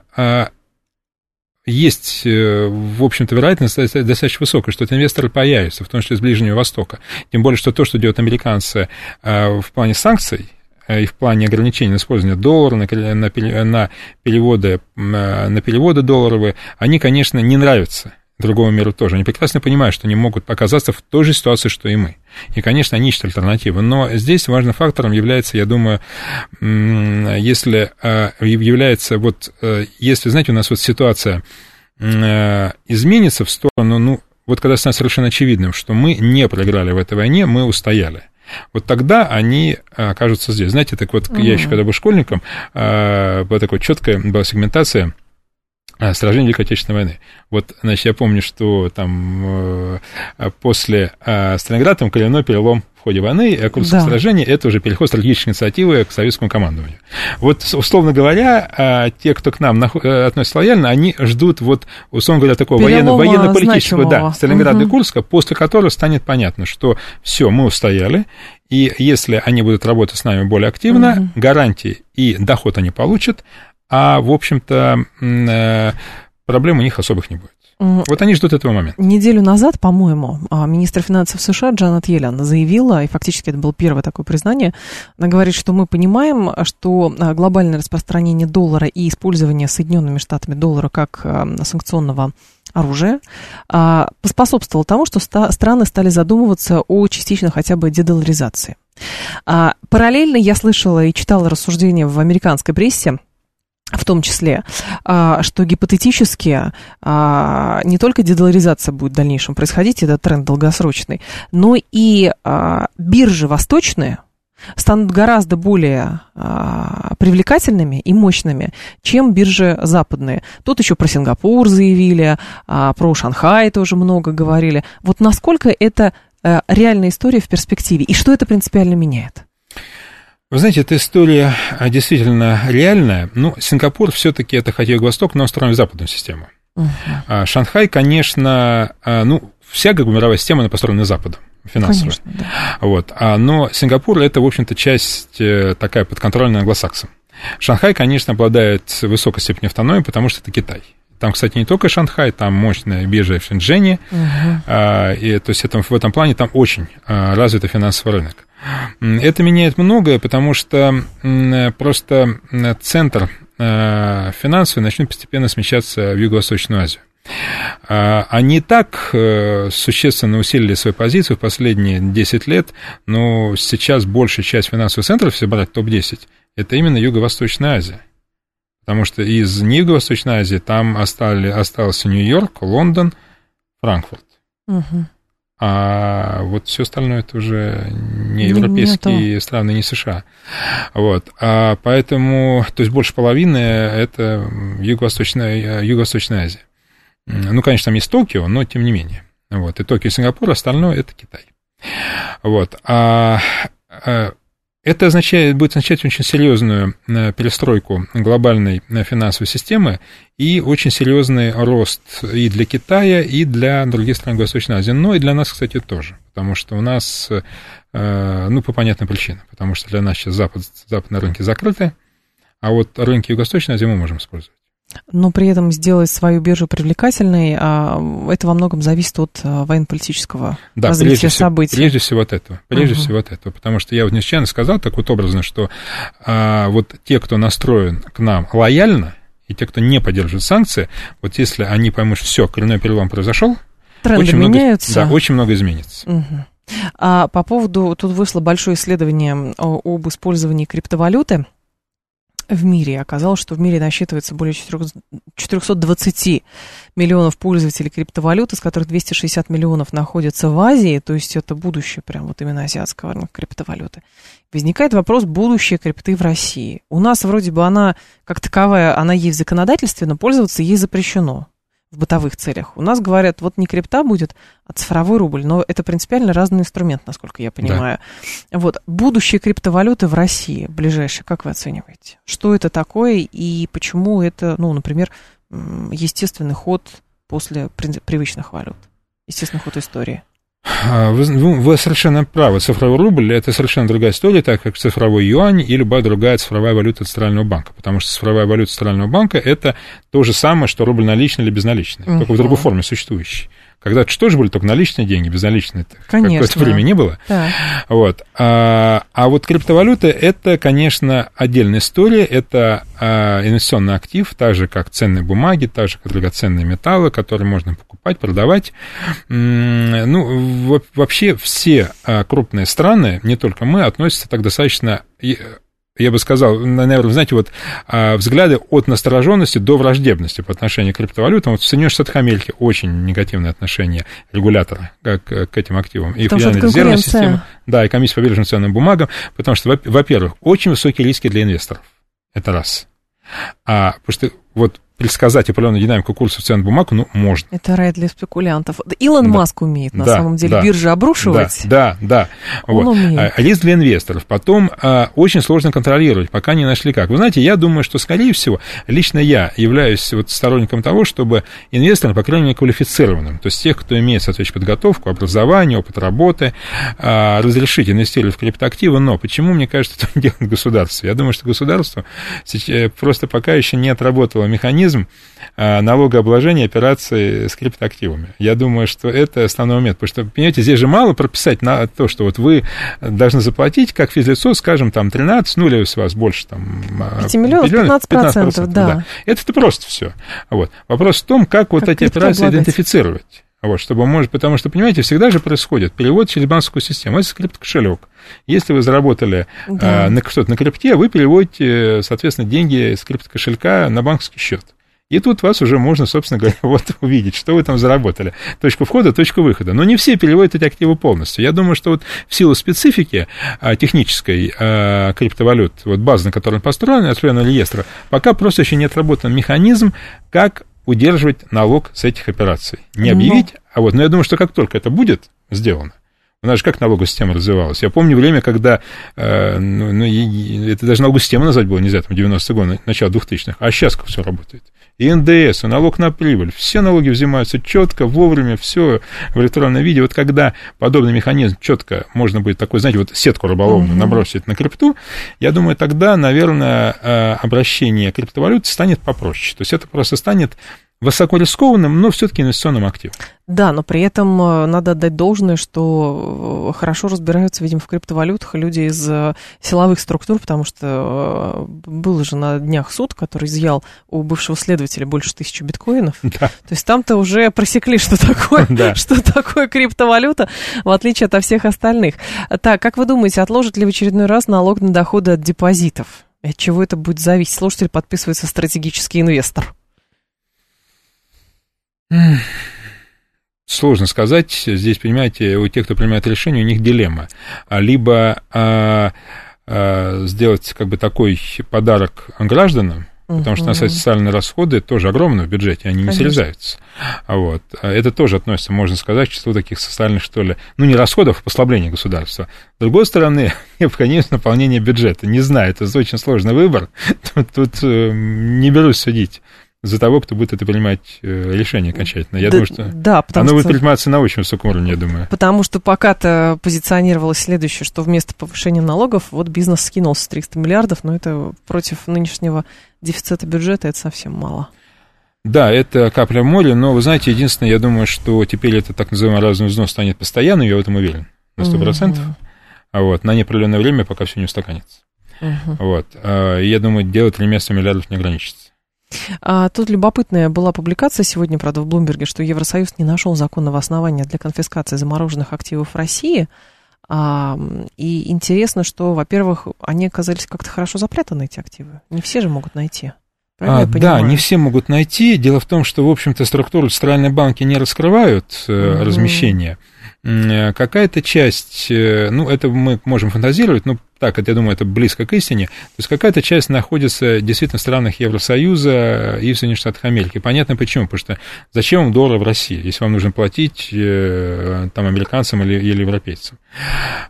есть, э, в общем-то, вероятность достаточно высокая, что этот инвестор появится, в том числе из Ближнего Востока. Тем более, что то, что делают американцы э, в плане санкций, э, и в плане ограничений на использование доллара, на, на, на, переводы, на переводы долларовые, они, конечно, не нравятся другому миру тоже. Они прекрасно понимают, что они могут оказаться в той же ситуации, что и мы. И, конечно, они ищут альтернативы. Но здесь важным фактором является, я думаю, если э, является вот, э, если, знаете, у нас вот ситуация э, изменится в сторону, ну, вот когда станет совершенно очевидным, что мы не проиграли в этой войне, мы устояли. Вот тогда они окажутся здесь. Знаете, так вот, mm-hmm. я еще когда был школьником, была такая четкая была сегментация а, сражений Великой Отечественной войны. Вот, значит, я помню, что там э, после э, Сталинграда Калиной перелом в ходе войны, а Курское да. сражение – это уже переход стратегической инициативы к советскому командованию. Вот, условно говоря, а, те, кто к нам э, относится лояльно, они ждут, вот, условно говоря, такого военно, военно-политического, да, Сталинграда угу. и Курска, после которого станет понятно, что все, мы устояли, и если они будут работать с нами более активно, угу. гарантии и доход они получат, а, в общем-то, э, проблем у них особых не будет. Вот они ждут этого момента. Неделю назад, по-моему, а, министр финансов США Джанет Йеллен заявила, и фактически это было первое такое признание, она говорит, что мы понимаем, что а, глобальное распространение доллара и использование Соединенными Штатами доллара как а, санкционного оружия поспособствовало тому, что страны стали задумываться о частично хотя бы дедоларизации. Параллельно я слышала и читала рассуждения в американской прессе, в том числе, а, что гипотетически а, не только дедоларизация будет в дальнейшем происходить, это тренд долгосрочный, но и а, биржи восточные станут гораздо более привлекательными и мощными, чем биржи западные. Тут еще про Сингапур заявили, про Шанхай тоже много говорили. Вот насколько это реальная история в перспективе и что это принципиально меняет? Вы знаете, эта история а, действительно реальная. Ну, Сингапур все-таки это хотя Юго-Восток, но устроен в западную систему. Uh-huh. Шанхай, конечно, а, ну, вся как бы мировая система, она построена на Западе финансово. Конечно, да. Вот. Но Сингапур это, в общем-то, часть э, такая подконтрольная англосаксам. Шанхай, конечно, обладает высокой степенью автономии, потому что это Китай. Там, кстати, не только Шанхай, там мощная биржа в Шэньчжэне. Uh-huh. И, то есть это, в этом плане там очень развитый финансовый рынок. Это меняет многое, потому что просто центр а, финансовый начнет постепенно смещаться в Юго-Восточную Азию. А, они так э, существенно усилили свою позицию в последние 10 лет, но сейчас большая часть финансовых центров, если брать топ-10, это именно Юго-Восточная Азия. Потому что из Юго-Восточной Азии там остали, остался Нью-Йорк, Лондон, Франкфурт. Угу. А вот все остальное это уже не европейские не страны, не США. Вот. А поэтому, то есть больше половины это Юго-Восточная, Юго-Восточная Азия. Ну, конечно, там есть Токио, но тем не менее. Вот. И Токио, и Сингапур, остальное это Китай. Вот. А, а это означает, будет означать очень серьезную э, перестройку глобальной э, финансовой системы и очень серьезный рост и для Китая, и для других стран Восточной Азии, но и для нас, кстати, тоже, потому что у нас, э, ну, по понятным причинам, потому что для нас сейчас запад, западные рынки закрыты, а вот рынки Юго-Восточной Азии мы можем использовать но при этом сделать свою биржу привлекательной, а, это во многом зависит от а, военно-политического да, развития прежде событий. Всего, прежде всего от этого. Прежде угу. всего от этого. Потому что я вот не случайно сказал так вот образно, что а, вот те, кто настроен к нам лояльно, и те, кто не поддерживает санкции, вот если они поймут, что все, коренной перелом произошел, Тренды очень меняются. Много, да, очень много изменится. Угу. А по поводу, тут вышло большое исследование об использовании криптовалюты в мире. Оказалось, что в мире насчитывается более 420 миллионов пользователей криптовалют, из которых 260 миллионов находятся в Азии, то есть это будущее прям вот именно азиатского рынка криптовалюты. Возникает вопрос будущее крипты в России. У нас вроде бы она, как таковая, она есть в законодательстве, но пользоваться ей запрещено в бытовых целях. У нас говорят, вот не крипта будет, а цифровой рубль, но это принципиально разный инструмент, насколько я понимаю. Да. Вот, будущее криптовалюты в России, ближайшее, как вы оцениваете? Что это такое и почему это, ну, например, естественный ход после привычных валют, естественный ход истории? А, вы, вы совершенно правы. Цифровой рубль – это совершенно другая история, так как цифровой юань и любая другая цифровая валюта Центрального банка. Потому что цифровая валюта Центрального банка – это то же самое, что рубль наличный или безналичный, uh-huh. только в другой форме существующий. Когда-то что же были только наличные деньги, безналичные Конечно. Какое-то время не было. Да. Вот. А, а вот криптовалюта – это, конечно, отдельная история, это а, инвестиционный актив, так же, как ценные бумаги, так же, как драгоценные металлы, которые можно покупать, продавать. Ну, вообще все а, крупные страны, не только мы, относятся так достаточно я бы сказал, наверное, знаете, вот а, взгляды от настороженности до враждебности по отношению к криптовалютам. Вот в Соединенных Штатах Америки очень негативное отношение регулятора к, к этим активам. И Федеральная резервная система, да, и комиссия по биржевым ценным бумагам, потому что, во-первых, очень высокие риски для инвесторов. Это раз. А, потому что вот предсказать определенную динамику курса цен бумаг, ну, можно. Это рай для спекулянтов. Илон да. Маск умеет, на да, самом деле, да, биржи обрушивать. Да, да, да. Он вот. умеет. А, риск для инвесторов. Потом а, очень сложно контролировать, пока не нашли как. Вы знаете, я думаю, что, скорее всего, лично я являюсь вот сторонником того, чтобы инвесторам, по крайней мере, квалифицированным, то есть тех, кто имеет соответствующую подготовку, образование, опыт работы, а, разрешить инвестировать в криптоактивы, но почему, мне кажется, [LAUGHS] это делает государство? Я думаю, что государство просто пока еще не отработало механизм, механизм а, налогообложения операций с криптоактивами. Я думаю, что это основной момент, потому что, понимаете, здесь же мало прописать на то, что вот вы должны заплатить, как физлицо, скажем, там 13, ну или у вас больше там... 5 миллионов, 15 процентов, да. да. Это-то просто все. Вот. Вопрос в том, как вот эти операции идентифицировать. Вот, чтобы может, потому что, понимаете, всегда же происходит перевод через банковскую систему. Это крипт-кошелек. Если вы заработали да. а, на что-то на крипте, вы переводите, соответственно, деньги с крипт-кошелька на банковский счет. И тут вас уже можно, собственно говоря, [LAUGHS] вот увидеть, что вы там заработали. Точка входа, точка выхода. Но не все переводят эти активы полностью. Я думаю, что вот в силу специфики а, технической а, криптовалют, вот база, на которой построена, определенного реестра, пока просто еще не отработан механизм, как удерживать налог с этих операций. Не объявить, а вот, но я думаю, что как только это будет сделано, у нас же как налоговая система развивалась? Я помню время, когда, э, ну, ну, это даже налоговую систему назвать было нельзя, там, 90-е годы, начало 2000-х, а сейчас как все работает. И НДС, и налог на прибыль, все налоги взимаются четко, вовремя, все в электронном виде. Вот когда подобный механизм четко можно будет такой, знаете, вот сетку рыболовную набросить на крипту, я думаю, тогда, наверное, э, обращение криптовалют станет попроще. То есть это просто станет высокорискованным, но все-таки инвестиционным активом. Да, но при этом э, надо отдать должное, что э, хорошо разбираются, видимо, в криптовалютах люди из э, силовых структур, потому что был же на днях суд, который изъял у бывшего следователя больше тысячи биткоинов. [LAUGHS] Да. То есть там-то уже просекли, что такое, [LAUGHS] да. [LAUGHS] что такое криптовалюта, в отличие от всех остальных. Так, как вы думаете, отложит ли в очередной раз налог на доходы от депозитов? От чего это будет зависеть? Слушатель подписывается стратегический инвестор. Сложно сказать. Здесь, понимаете, у тех, кто принимает решение, у них дилемма. А либо а, а, сделать как бы такой подарок гражданам, Потому что на самом социальные расходы тоже огромные в бюджете, они не срезаются. Вот. Это тоже относится, можно сказать, к числу таких социальных, что ли, ну, не расходов, а послабления государства. С другой стороны, [LAUGHS] необходимость наполнения бюджета. Не знаю, это очень сложный выбор. [LAUGHS] Тут, тут э, не берусь судить за того, кто будет это принимать э, решение окончательно. Я да, думаю, что да, потому оно что... будет приниматься на очень высоком уровне, я думаю. Потому что пока-то позиционировалось следующее, что вместо повышения налогов вот бизнес скинул с 300 миллиардов, но это против нынешнего дефицита бюджета это совсем мало. Да, это капля в море, но вы знаете, единственное, я думаю, что теперь это так называемый разный взнос станет постоянным, я в этом уверен, на 100%. Mm-hmm. А вот, на неопределенное время, пока все не устаканится. Uh-huh. Вот. А, я думаю, дело 300 миллиардов не ограничится. А, тут любопытная была публикация сегодня, правда, в Блумберге, что Евросоюз не нашел законного основания для конфискации замороженных активов России. А, и интересно, что, во-первых, они оказались как-то хорошо запрятаны, эти активы. Не все же могут найти. А, да, не все могут найти. Дело в том, что, в общем-то, структуры центральные банки не раскрывают mm-hmm. размещение. Э, какая-то часть, э, ну, это мы можем фантазировать, но так, это, я думаю, это близко к истине, то есть какая-то часть находится действительно в странах Евросоюза и в Соединенных Штатах Америки. Понятно почему, потому что зачем вам доллар в России, если вам нужно платить э, там американцам или, или европейцам.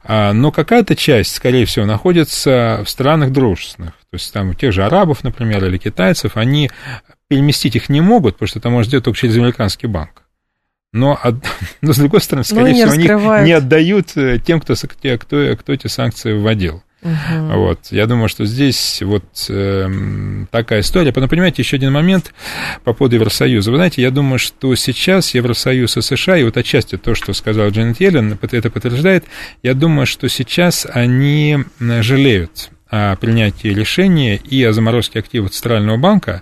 А, но какая-то часть, скорее всего, находится в странах дружественных, то есть там тех же арабов, например, или китайцев, они переместить их не могут, потому что это может сделать только через американский банк но, [LAUGHS] но с другой стороны, ну, скорее всего, они не отдают э, тем, кто, кто, кто эти санкции вводил. Угу. Вот. Я думаю, что здесь вот э, такая история. Но понимаете, еще один момент по поводу Евросоюза. Вы знаете, я думаю, что сейчас Евросоюз и США, и вот отчасти то, что сказал Дженнет Йеллен, это подтверждает, я думаю, что сейчас они жалеют принятии решения и о заморозке активов Центрального банка,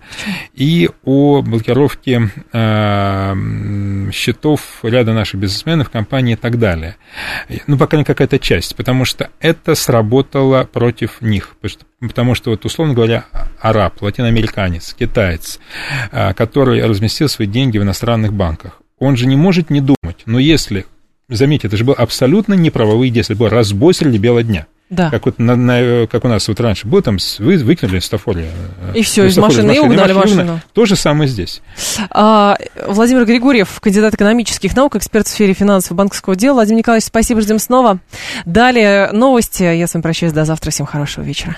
и о блокировке э, счетов ряда наших бизнесменов, компаний и так далее. Ну, пока не какая-то часть, потому что это сработало против них. Потому что, вот, условно говоря, араб, латиноамериканец, китаец, э, который разместил свои деньги в иностранных банках, он же не может не думать, но если, заметьте, это же был абсолютно неправовые действия, был разбой среди бела дня – Да. Как, вот на, на, как у нас вот раньше было, там вы, выкинули стафоре. И все, из машины, и угнали машину. То же самое здесь. А, Владимир Григорьев, кандидат экономических наук, эксперт в сфере финансов и банковского дела. Владимир Николаевич, спасибо, ждем снова. Далее новости. Я с вами прощаюсь до завтра. Всем хорошего вечера.